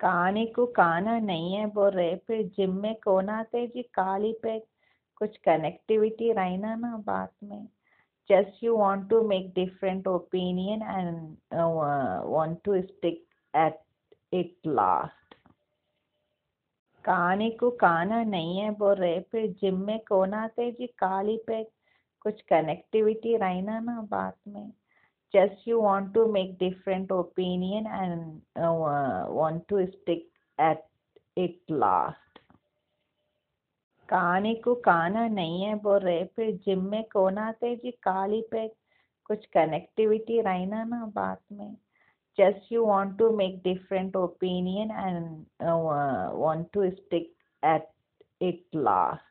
कहानी को कहना नहीं है बोल रहे फिर जिम में कौन आते जी? काली पे कुछ कनेक्टिविटी रहना ना बात में। Just you want to make different opinion and uh, to stick at it last कहानी को कहना नहीं है बोल रहे फिर जिम में कौन आते जी? काली पे कुछ कनेक्टिविटी रहना ना बात में। just you want to make different opinion and uh, want to stick at it last कहानी को कहना नहीं है बोल रहे फिर जिम में कौन आते जी काली पे कुछ कनेक्टिविटी रहना ना बात में just you want to make different opinion and uh, want to stick at it last